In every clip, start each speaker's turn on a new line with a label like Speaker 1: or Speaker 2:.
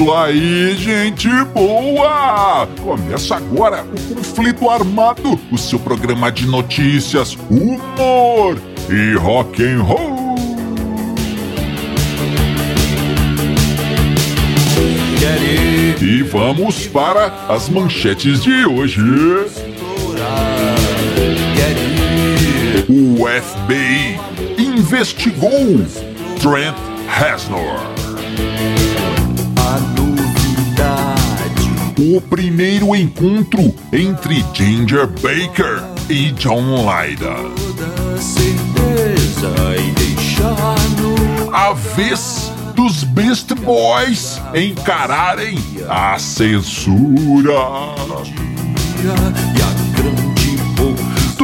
Speaker 1: isso aí, gente boa! Começa agora o Conflito Armado, o seu programa de notícias, humor e rock and roll. E vamos para as manchetes de hoje. O FBI investigou Trent Reznor. O primeiro encontro entre Ginger Baker e John Lydon. A vez dos Beast Boys encararem a censura.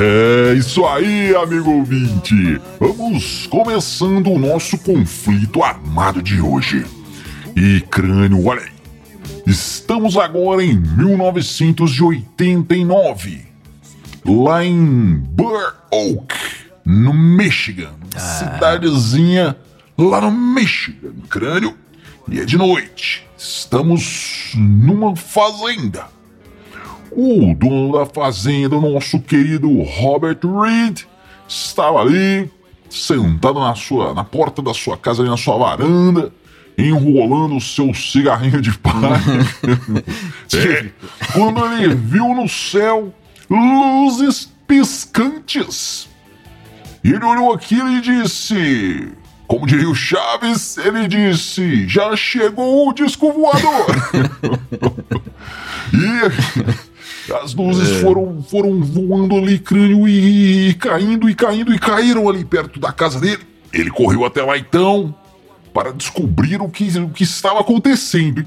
Speaker 1: É isso aí, amigo ouvinte! Vamos começando o nosso conflito armado de hoje. E crânio, olha aí. Estamos agora em 1989, lá em Burr Oak, no Michigan.
Speaker 2: Ah.
Speaker 1: Cidadezinha lá no Michigan, crânio. E é de noite. Estamos numa fazenda. O dono da fazenda, o nosso querido Robert Reed, estava ali, sentado na sua, na porta da sua casa, ali na sua varanda, enrolando o seu cigarrinho de palha. É, quando ele viu no céu luzes piscantes. Ele olhou aquilo e disse: como diria o Chaves, ele disse: Já chegou o disco voador! e as luzes foram, foram voando ali, crânio, e, e caindo, e caindo, e caíram ali perto da casa dele. Ele correu até lá então para descobrir o que, o que estava acontecendo.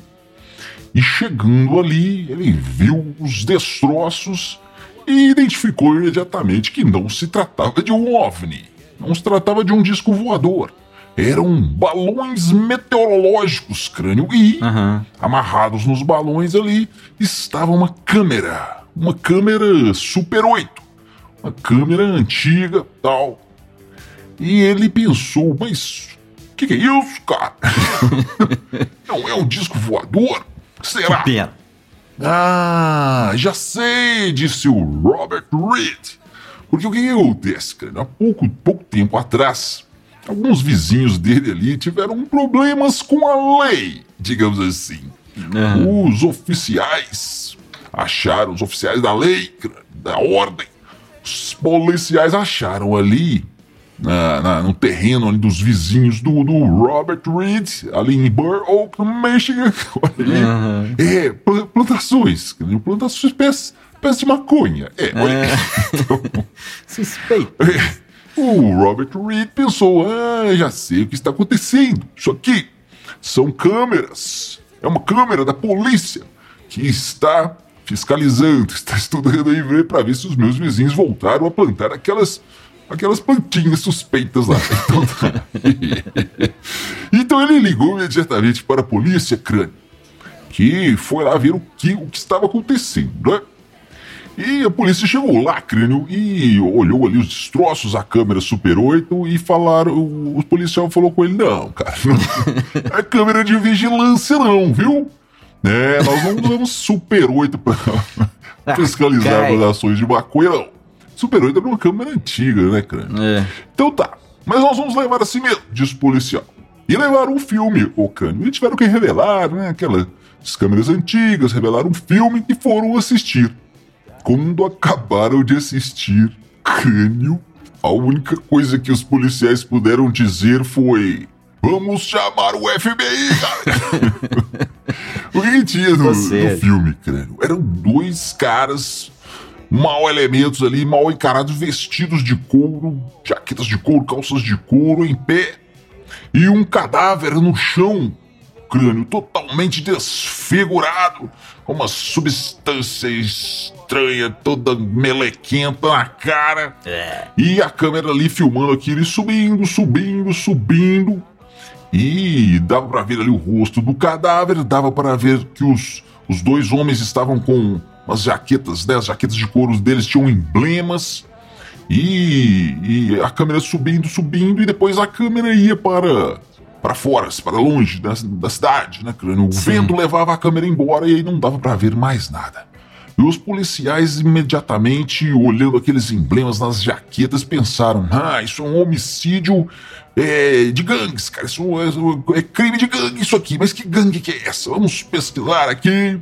Speaker 1: E chegando ali, ele viu os destroços e identificou imediatamente que não se tratava de um OVNI. Não se tratava de um disco voador eram balões meteorológicos, crânio, e
Speaker 2: Aham.
Speaker 1: amarrados nos balões ali estava uma câmera, uma câmera Super 8, uma câmera antiga, tal. E ele pensou, mas o que, que é isso, cara? Não é um disco voador? Será?
Speaker 2: Que pena.
Speaker 1: Ah, já sei, disse o Robert Reed. Porque o que, que acontece, cara? Há pouco, pouco tempo atrás, alguns vizinhos dele ali tiveram problemas com a lei, digamos assim.
Speaker 2: Aham.
Speaker 1: Os oficiais acharam, os oficiais da lei, da ordem, os policiais acharam ali, na, na- no terreno ali dos vizinhos do, do Robert Reed, ali em Burr Oak, Michigan, ali,
Speaker 2: Aham.
Speaker 1: é, pla- plantações, plantações, espécies, espécies de maconha. É, olha aí.
Speaker 2: Suspeito.
Speaker 1: O Robert Reed pensou: ah, já sei o que está acontecendo. Isso aqui são câmeras. É uma câmera da polícia que está fiscalizando, está estudando aí para ver se os meus vizinhos voltaram a plantar aquelas, aquelas plantinhas suspeitas lá. Então, tá. então ele ligou imediatamente para a polícia, crânio, que foi lá ver o que, o que estava acontecendo, né? E a polícia chegou lá, crânio, e olhou ali os destroços, a câmera Super 8 e falaram. O, o policial falou com ele: Não, cara, não é câmera de vigilância, não, viu? É, nós não usamos Super 8 pra fiscalizar as ações de maconha, não. Super 8 era uma câmera antiga, né, crânio?
Speaker 2: É.
Speaker 1: Então tá, mas nós vamos levar assim mesmo, disse o policial. E levaram um filme, o crânio. E tiveram que revelar, né? Aquelas câmeras antigas, revelaram um filme e foram assistir. Quando acabaram de assistir Crânio, a única coisa que os policiais puderam dizer foi: Vamos chamar o FBI, cara! o que tinha no, no
Speaker 2: sério.
Speaker 1: filme, Crânio? Eram dois caras mal elementos ali, mal encarados, vestidos de couro, jaquetas de couro, calças de couro, em pé, e um cadáver no chão, crânio totalmente desfigurado, com uma substância estranha, toda melequenta na cara.
Speaker 2: É.
Speaker 1: E a câmera ali filmando aquilo subindo, subindo, subindo. E dava pra ver ali o rosto do cadáver, dava para ver que os, os dois homens estavam com as jaquetas, né? As jaquetas de couro deles tinham emblemas. E, e a câmera subindo, subindo, e depois a câmera ia para para fora, para longe da, da cidade, né? O
Speaker 2: Sim.
Speaker 1: vento levava a câmera embora e aí não dava para ver mais nada. E os policiais imediatamente, olhando aqueles emblemas nas jaquetas, pensaram: ah, isso é um homicídio é, de gangues, cara. Isso é, é crime de gangue, isso aqui. Mas que gangue que é essa? Vamos pesquisar aqui.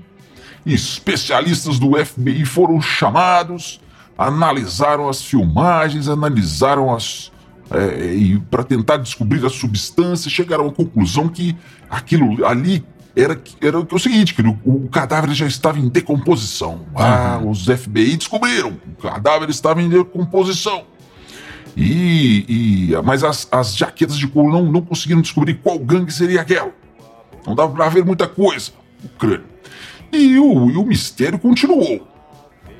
Speaker 1: Especialistas do FBI foram chamados, analisaram as filmagens, analisaram as. É, para tentar descobrir a substância, chegaram à conclusão que aquilo ali era, era o seguinte, que o, o cadáver já estava em decomposição. Ah, os FBI descobriram, o cadáver estava em decomposição. E, e mas as, as jaquetas de couro não, não conseguiram descobrir qual gangue seria aquela. Não dava para ver muita coisa, o crânio. E o, e o mistério continuou.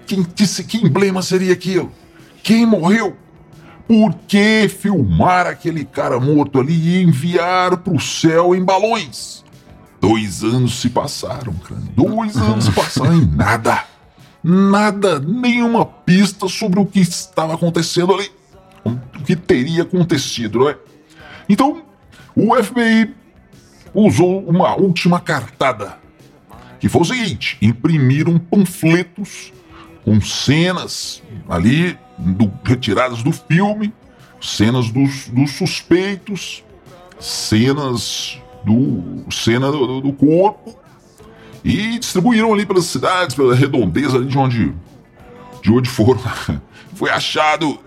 Speaker 1: Quem disse que emblema seria aquilo? Quem morreu? Por que filmar aquele cara morto ali e enviar para o céu em balões? Dois anos se passaram, crânio. Dois anos se passaram e nada. Nada, nenhuma pista sobre o que estava acontecendo ali. O que teria acontecido, não é? Então, o FBI usou uma última cartada. Que foi o seguinte: imprimiram panfletos com cenas ali do- retiradas do filme, cenas dos, dos suspeitos, cenas do cena do, do- corpo e distribuíram ali pelas cidades, pela redondeza ali de onde de onde foram. Foi achado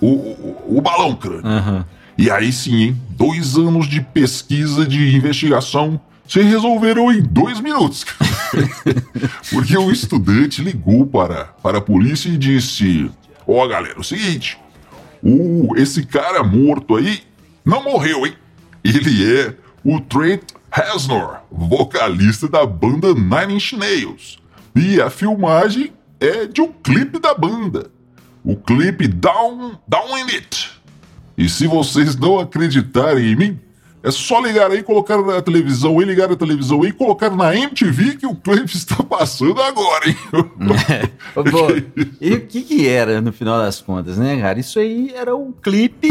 Speaker 1: o, o, o balão crânio.
Speaker 2: Aham.
Speaker 1: E aí sim, hein? Dois anos de pesquisa, de investigação, se resolveram em dois minutos. Porque o estudante ligou para, para a polícia e disse: Ó, galera, é o seguinte, o, esse cara morto aí não morreu, hein? Ele é o Trent Reznor, vocalista da banda Nine Inch Nails. E a filmagem é de um clipe da banda. O clipe Down, Down in It. E se vocês não acreditarem em mim, é só ligar aí, colocar na televisão e ligar a televisão e colocar na MTV que o clipe está passando agora, hein?
Speaker 2: Ô, Bob, e o que que era no final das contas, né, cara? Isso aí era um clipe,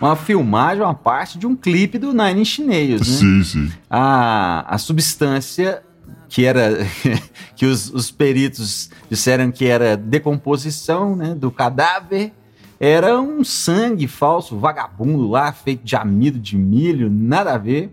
Speaker 2: uma filmagem, uma parte de um clipe do Nine Inch Nails, né?
Speaker 1: sim, sim.
Speaker 2: a, a substância que era que os, os peritos disseram que era decomposição né, do cadáver era um sangue falso, vagabundo lá, feito de amido de milho, nada a ver.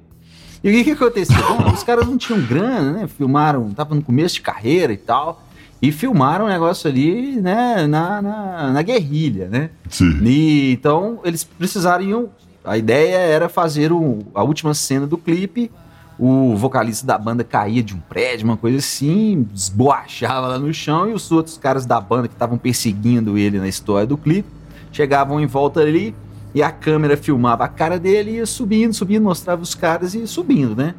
Speaker 2: E o que, que aconteceu? Bom, os caras não tinham grana, né? Filmaram, tava no começo de carreira e tal. E filmaram o negócio ali, né, na, na, na guerrilha, né?
Speaker 1: Sim.
Speaker 2: E, então, eles precisariam. A ideia era fazer o- a última cena do clipe. O vocalista da banda caía de um prédio, uma coisa assim, esboachava lá no chão, e os outros caras da banda que estavam perseguindo ele na história do clipe chegavam em volta ali e a câmera filmava a cara dele e ia subindo, subindo, mostrava os caras e subindo, né?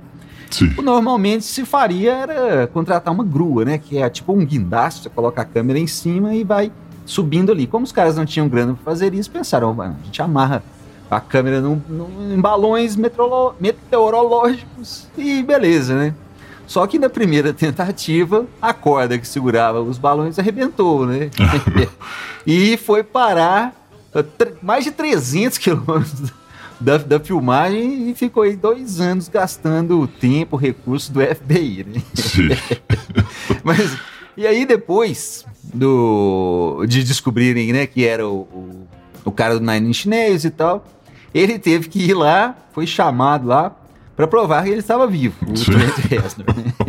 Speaker 1: Sim.
Speaker 2: Normalmente se faria era contratar uma grua, né? Que é tipo um guindaste, você coloca a câmera em cima e vai subindo ali. Como os caras não tinham grana para fazer isso, pensaram, "Bom, a gente amarra a câmera num- num- em balões meteorológicos e beleza, né? Só que na primeira tentativa, a corda que segurava os balões arrebentou, né? e foi parar mais de 300 quilômetros da, da filmagem e ficou aí dois anos gastando tempo, recursos do FBI, né?
Speaker 1: Sim.
Speaker 2: Mas, e aí depois do, de descobrirem, né, que era o, o, o cara do Nine Inch Nails e tal, ele teve que ir lá, foi chamado lá pra provar que ele estava vivo, o. Trent Reznor.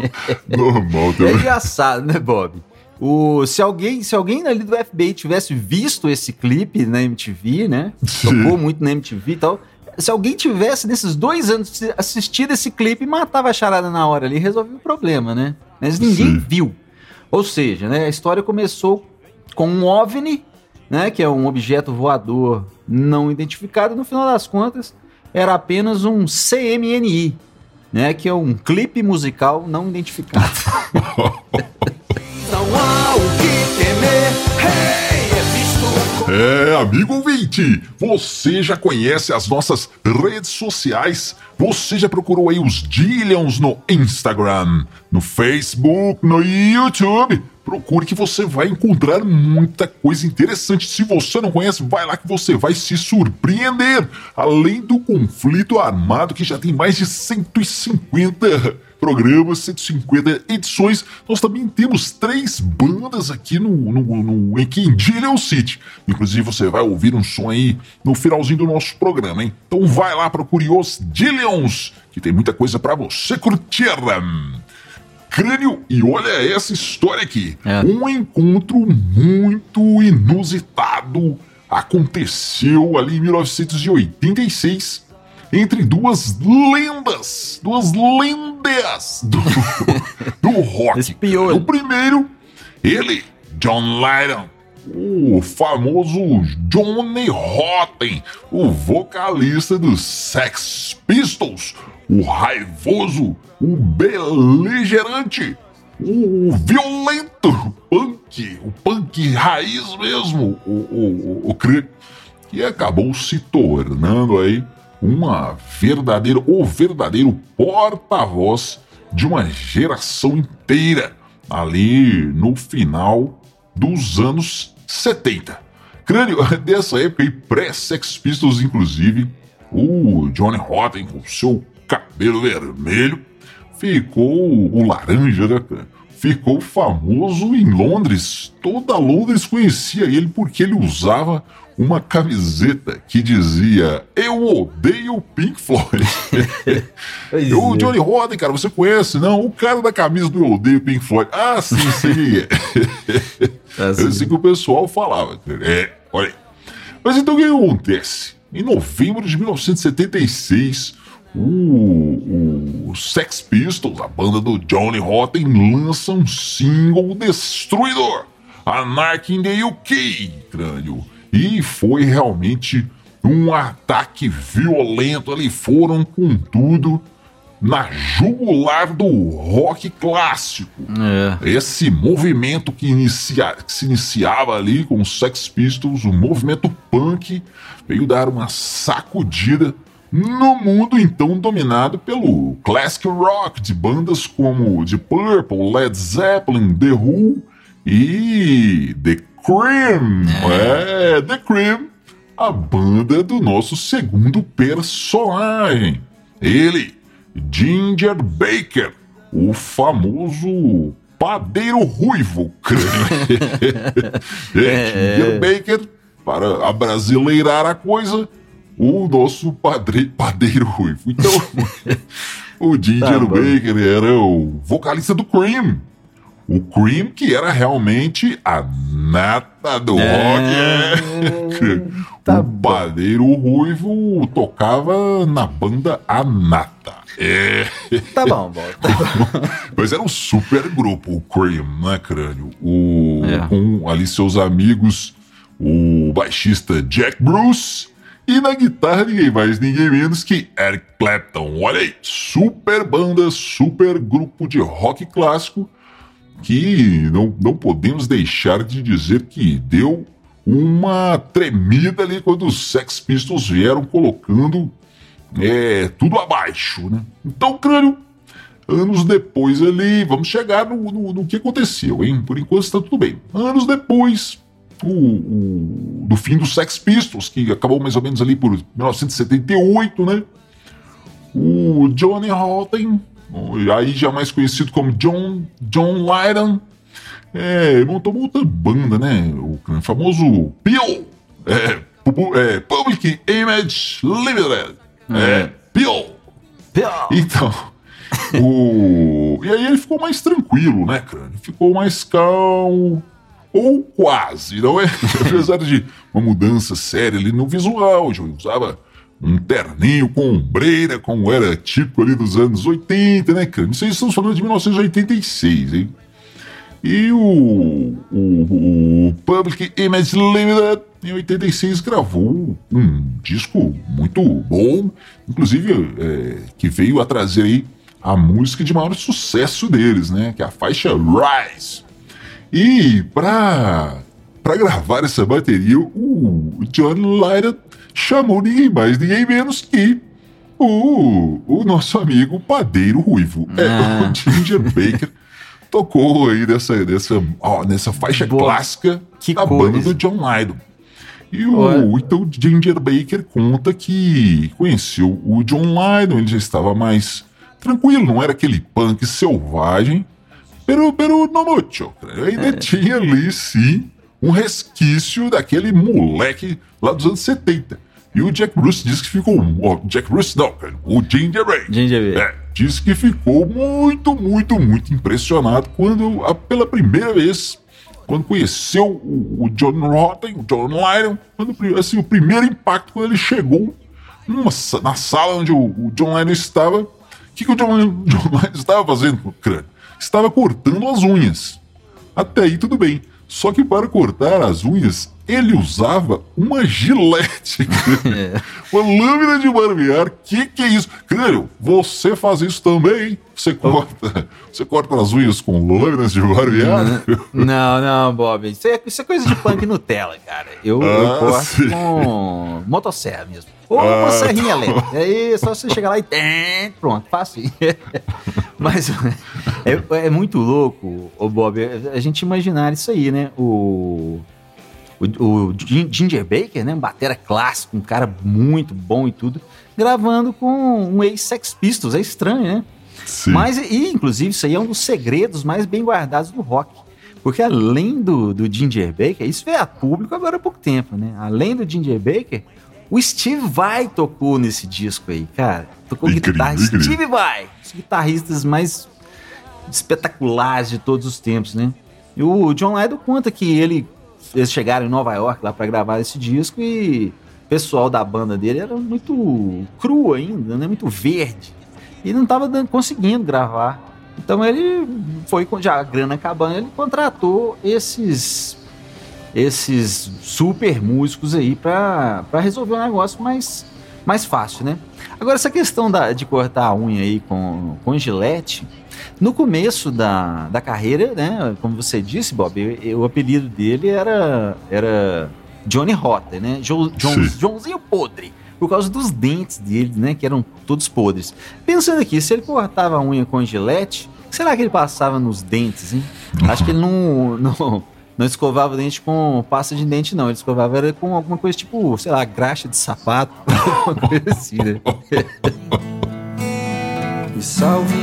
Speaker 1: Normal
Speaker 2: É
Speaker 1: também.
Speaker 2: engraçado, né, Bob? O, se, alguém, se alguém ali do FBI tivesse visto esse clipe na MTV, né? Tocou muito na MTV e tal. Se alguém tivesse, nesses dois anos, assistido esse clipe, matava a charada na hora ali, resolvia o problema, né? Mas ninguém
Speaker 1: Sim.
Speaker 2: viu. Ou seja, né, a história começou com um OVNI, né? Que é um objeto voador não identificado. No final das contas, era apenas um CMNI, né? Que é um clipe musical não identificado.
Speaker 1: É, amigo ouvinte, você já conhece as nossas redes sociais? Você já procurou aí os Dillions no Instagram, no Facebook, no YouTube? Procure que você vai encontrar muita coisa interessante. Se você não conhece, vai lá que você vai se surpreender. Além do conflito armado que já tem mais de 150 programas, 150 edições, nós também temos três bandas aqui no, no, no aqui em Dillion City. Inclusive você vai ouvir um som aí no finalzinho do nosso programa, hein? Então vai lá procure os Dillions, que tem muita coisa para você curtir crânio e olha essa história aqui. É. Um encontro muito inusitado aconteceu ali em 1986 entre duas lendas, duas lendas do, do rock. O primeiro, ele, John Lydon, o famoso Johnny Rotten, o vocalista dos Sex Pistols, o raivoso, o beligerante, o violento punk, o punk raiz mesmo, o, o, o, o que acabou se tornando aí uma verdadeira, o verdadeiro porta-voz de uma geração inteira ali no final dos anos 70. Crânio, dessa época aí, pré-Sex Pistols, inclusive, o Johnny Rotten com seu cabelo vermelho, ficou o laranja, né, Ficou famoso em Londres. Toda Londres conhecia ele porque ele usava uma camiseta que dizia Eu odeio Pink Floyd. o é. Johnny Roden, cara, você conhece? Não, o cara da camisa do Eu odeio Pink Floyd. Ah, sim, sim. é assim que o pessoal falava. É, olha aí. Mas então o que acontece? Em novembro de 1976, o, o Sex Pistols, a banda do Johnny Rotten, lança um single destruidor, Anarchy in the UK, crânio. E foi realmente um ataque violento ali, foram com tudo na jugular do rock clássico. É. Esse movimento que, inicia, que se iniciava ali com os Sex Pistols, o movimento punk, veio dar uma sacudida no mundo então dominado pelo classic rock de bandas como The Purple, Led Zeppelin, The Who e The Cream. É, é The Cream, a banda do nosso segundo personagem. Ele, Ginger Baker, o famoso padeiro ruivo, é, Ginger Baker, para abrasileirar a coisa, o nosso padre, padeiro ruivo. Então, o Ginger tá Baker era o vocalista do Cream. O Cream, que era realmente a nata do é... rock. Tá o padeiro ruivo tocava na banda A Nata. É.
Speaker 2: Tá bom, bom.
Speaker 1: Mas era um super grupo, o Cream, né, crânio? O, é. Com ali seus amigos, o baixista Jack Bruce e na guitarra, ninguém mais, ninguém menos que Eric Clapton. Olha aí, super banda, super grupo de rock clássico que não, não podemos deixar de dizer que deu uma tremida ali quando os Sex Pistols vieram colocando é, tudo abaixo, né? Então, crânio, anos depois ali, vamos chegar no, no, no que aconteceu, hein? Por enquanto está tudo bem. Anos depois, o, o, do fim dos Sex Pistols, que acabou mais ou menos ali por 1978, né? O Johnny Rotten, aí já mais conhecido como John, John Lydon, é, montou uma outra banda, né? O famoso Peel, é, é, Public Image Limited, é, é Peel. Então, o... e aí ele ficou mais tranquilo, né, cara? Ficou mais calmo, ou quase, não é? Apesar de uma mudança séria ali no visual, já usava um terninho com ombreira, como era típico ali dos anos 80, né, cara? Isso aí estamos falando de 1986, hein? E o, o, o Public Image Limited, em 86, gravou um disco muito bom, inclusive é, que veio a trazer aí a música de maior sucesso deles, né? Que é a faixa Rise. E para para gravar essa bateria, o John Lydon chamou ninguém mais, ninguém menos que o, o nosso amigo Padeiro Ruivo. É,
Speaker 2: Ah.
Speaker 1: o Ginger Baker tocou aí nessa, nessa, ó, nessa faixa
Speaker 2: Boa.
Speaker 1: clássica
Speaker 2: Que
Speaker 1: da
Speaker 2: cores.
Speaker 1: banda do John Lydon. E o,
Speaker 2: Olha.
Speaker 1: então o Ginger Baker conta que conheceu o John Lydon, ele já estava mais tranquilo, não era aquele punk selvagem, pero, pero no mucho. cara. Ainda
Speaker 2: É.
Speaker 1: tinha ali, sim, um resquício daquele moleque lá dos anos 70. E o Jack Bruce disse que ficou. ó, Jack Bruce não, cara, o Ginger Baker.
Speaker 2: Ginger Baker.
Speaker 1: É, disse que ficou muito, muito, muito impressionado quando, a- pela primeira vez, quando conheceu o, o John Rotten, o John Lydon, quando, assim, o primeiro impacto quando ele chegou numa na sala onde o, o John Lydon estava. O que, que o John, John Lydon estava fazendo com o crânio? Estava cortando as unhas. Até aí tudo bem. Só que para cortar as unhas, ele usava uma gilete. uma lâmina de barbear. Que que é isso? Crânio, você faz isso também? Você corta, você corta as unhas com lâminas de barbear?
Speaker 2: Não, não, Bob. Isso é, isso é coisa de punk Nutella, cara. Eu, eu
Speaker 1: Ah,
Speaker 2: corto
Speaker 1: sim.
Speaker 2: com motosserra mesmo. Ou
Speaker 1: Ah,
Speaker 2: uma serrinha
Speaker 1: tá.
Speaker 2: Aí é só você chegar lá e. tem, Pronto, fácil. Mas é, é muito louco, Bob, a gente imaginar isso aí, né? O. O, o Gin- Ginger Baker, né? Um batera clássico, um cara muito bom e tudo, gravando com um ex-Sex Pistols. É estranho, né?
Speaker 1: Sim.
Speaker 2: Mas, e, inclusive, isso aí é um dos segredos mais bem guardados do rock. Porque além do, do Ginger Baker, isso veio a público agora há pouco tempo, né? Além do Ginger Baker, o Steve Vai tocou nesse disco aí, cara. Tocou
Speaker 1: Incrível,
Speaker 2: guitarra.
Speaker 1: incrível.
Speaker 2: Steve Vai! Os guitarristas mais espetaculares de todos os tempos, né? E o John Lydon conta que ele, eles chegaram em Nova York lá pra gravar esse disco e o pessoal da banda dele era muito cru ainda, né? Muito verde. E não tava dando- conseguindo gravar. Então ele foi, com já a grana acabando, ele contratou esses esses super músicos aí pra resolver um negócio mais, mais fácil, né? Agora, essa questão da- de cortar a unha aí com, com gilete, no começo da, da carreira, né? Como você disse, Bob, eu- eu- o apelido dele era, era Johnny Rotter, né? Jo, John-
Speaker 1: Sim.
Speaker 2: Joãozinho Podre. Por causa dos dentes dele, né? Que eram todos podres. Pensando aqui, se ele cortava a unha com gilete, será que ele passava nos dentes, hein? Acho que ele não, não, não escovava o dente com pasta de dente, não. Ele escovava era com alguma coisa tipo, sei lá, graxa de sapato, alguma coisa assim, né?
Speaker 3: Me salve,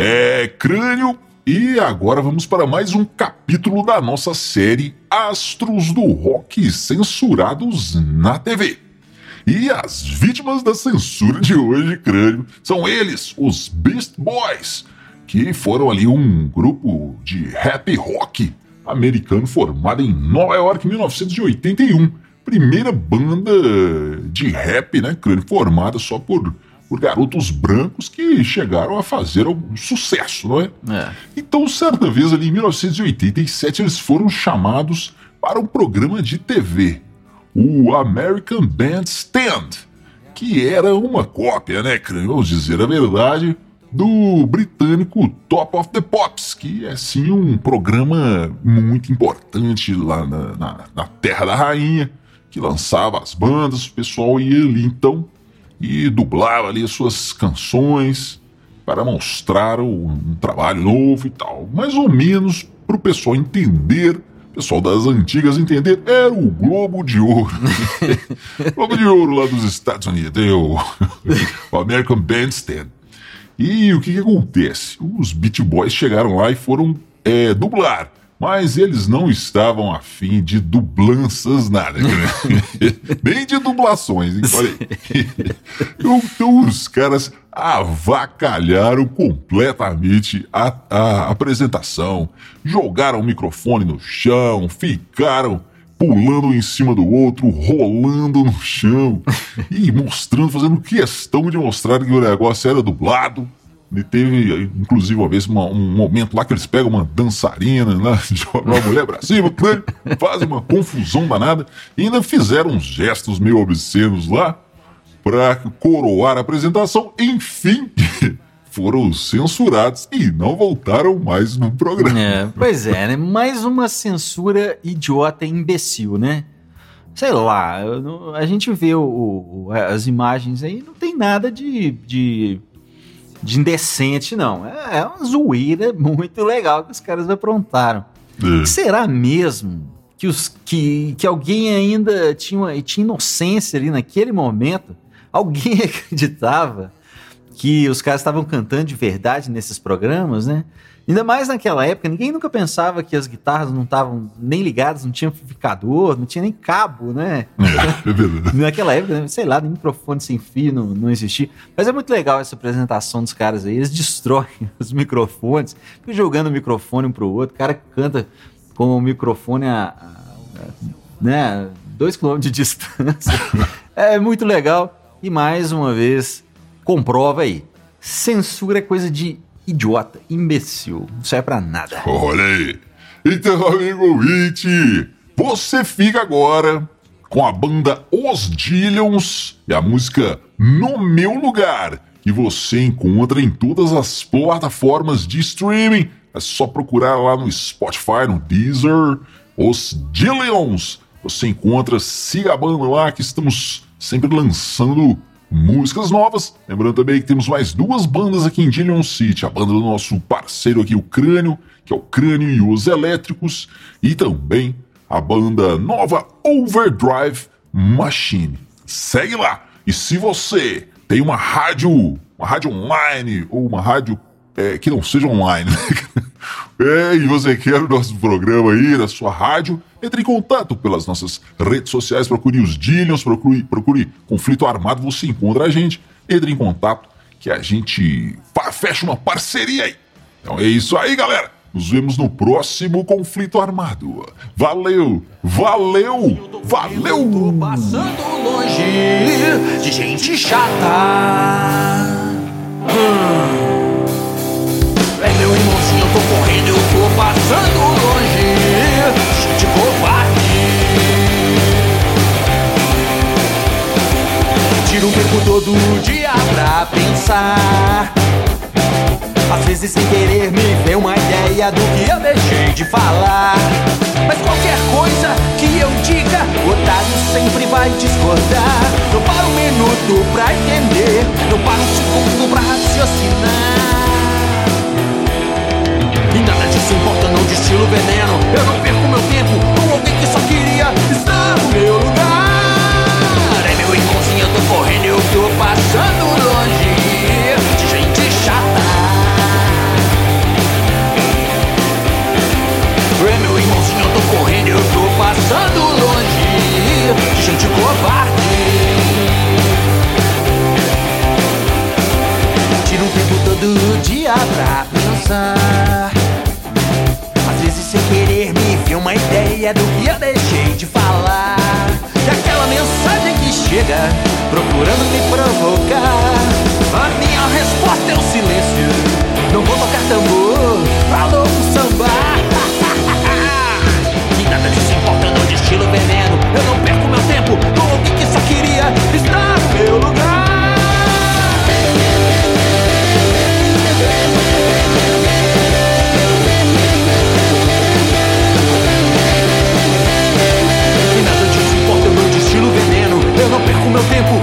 Speaker 1: É, crânio. E agora vamos para mais um capítulo da nossa série Astros do Rock Censurados na TV. E as vítimas da censura de hoje, crânio, são eles, os Beast Boys, que foram ali um grupo de rap rock americano formado em Nova York em 1981. Primeira banda de rap, né, crânio, formada só por, por garotos brancos que chegaram a fazer algum sucesso, não é?
Speaker 2: É.
Speaker 1: Então, certa vez ali em 1987, eles foram chamados para um programa de TV, o American Bandstand, que era uma cópia, né, vamos dizer a verdade, do britânico Top of the Pops, que é sim um programa muito importante lá na, na- na Terra da Rainha, que lançava as bandas, o pessoal ia ali então e dublava ali as suas canções para mostrar um, um trabalho novo e tal. Mais ou menos para o pessoal entender, pessoal das antigas entender, era o Globo de Ouro. Globo de Ouro lá dos Estados Unidos, o, o American Bandstand. E o que, que acontece? Os Beat Boys chegaram lá e foram é, dublar. Mas eles não estavam afim de dublanças, nada. né? Nem de dublações, hein? Olha. Então os caras avacalharam completamente a, a apresentação. Jogaram o microfone no chão, ficaram pulando um em cima do outro, rolando no chão e mostrando, fazendo questão de mostrar que o negócio era dublado. E teve, inclusive, uma vez uma- um momento lá que eles pegam uma dançarina, né, jogam uma mulher pra cima, né, fazem uma confusão danada e ainda fizeram uns gestos meio obscenos lá para coroar a apresentação, enfim, foram censurados e não voltaram mais no programa.
Speaker 2: É, pois é, né? Mais uma censura idiota e imbecil, né? Sei lá, a gente vê o- o- as imagens aí, não tem nada de, de, de indecente, não. É, é uma zoeira muito legal que os caras aprontaram.
Speaker 1: É.
Speaker 2: Será mesmo que, os, que, que alguém ainda tinha, uma- tinha inocência ali naquele momento? Alguém acreditava que os caras estavam cantando de verdade nesses programas, né? Ainda mais naquela época, ninguém nunca pensava que as guitarras não estavam nem ligadas, não tinha amplificador, não tinha nem cabo, né?
Speaker 1: É verdade.
Speaker 2: Naquela época, né, sei lá, nem microfone sem fio não, não existia. Mas é muito legal essa apresentação dos caras aí. Eles destroem os microfones, ficam jogando o microfone um pro outro. O cara canta com o microfone a, a- a- né, dois quilômetros de distância. é muito legal. E mais uma vez, comprova aí. Censura é coisa de idiota, imbecil. Não serve pra nada.
Speaker 1: Olha aí. Então, amigo ouvinte, você fica agora com a banda Os Dillions e a música No Meu Lugar, que você encontra em todas as plataformas de streaming. É só procurar lá no Spotify, no Deezer, Os Dillions. Você encontra, siga a banda lá que estamos sempre lançando músicas novas. Lembrando também que temos mais duas bandas aqui em Dillion City. A banda do nosso parceiro aqui, o Crânio, que é o Crânio e os Elétricos. E também a banda nova Overdrive Machine. Segue lá! E se você tem uma rádio, uma rádio online ou uma rádio é, que não seja online, né? É, e você quer o nosso programa aí, na sua rádio, entre em contato pelas nossas redes sociais, procure os Dillions, procure, procure Conflito Armado, você encontra a gente, entre em contato que a gente fecha uma parceria aí. Então é isso aí, galera. Nos vemos no próximo Conflito Armado. Valeu, valeu,
Speaker 3: Tô
Speaker 1: valeu!
Speaker 3: passando longe de gente chata. Hum. Tô correndo, eu tô passando longe de covarde. Tiro o tempo todo dia pra pensar. Às vezes sem querer me vem uma ideia do que eu deixei de falar. Mas qualquer coisa que eu diga, o otário sempre vai discordar. Não para um minuto pra entender, não para um segundo pra raciocinar. E disso importa, não destilo veneno. Eu não perco meu tempo com alguém que só queria estar no meu lugar. É meu irmãozinho, eu tô correndo, eu tô passando longe de gente chata. É meu irmãozinho, eu tô correndo, eu tô passando longe de gente covarde. Tiro um tempo todo dia pra É do que eu deixei de falar. Daquela mensagem que chega, procurando me provocar. A minha resposta é o silêncio. Não vou tocar tambor, falou o samba.
Speaker 2: e nada disso importando de estilo veneno. Eu não perco meu tempo com o que só queria estar. meu tempo.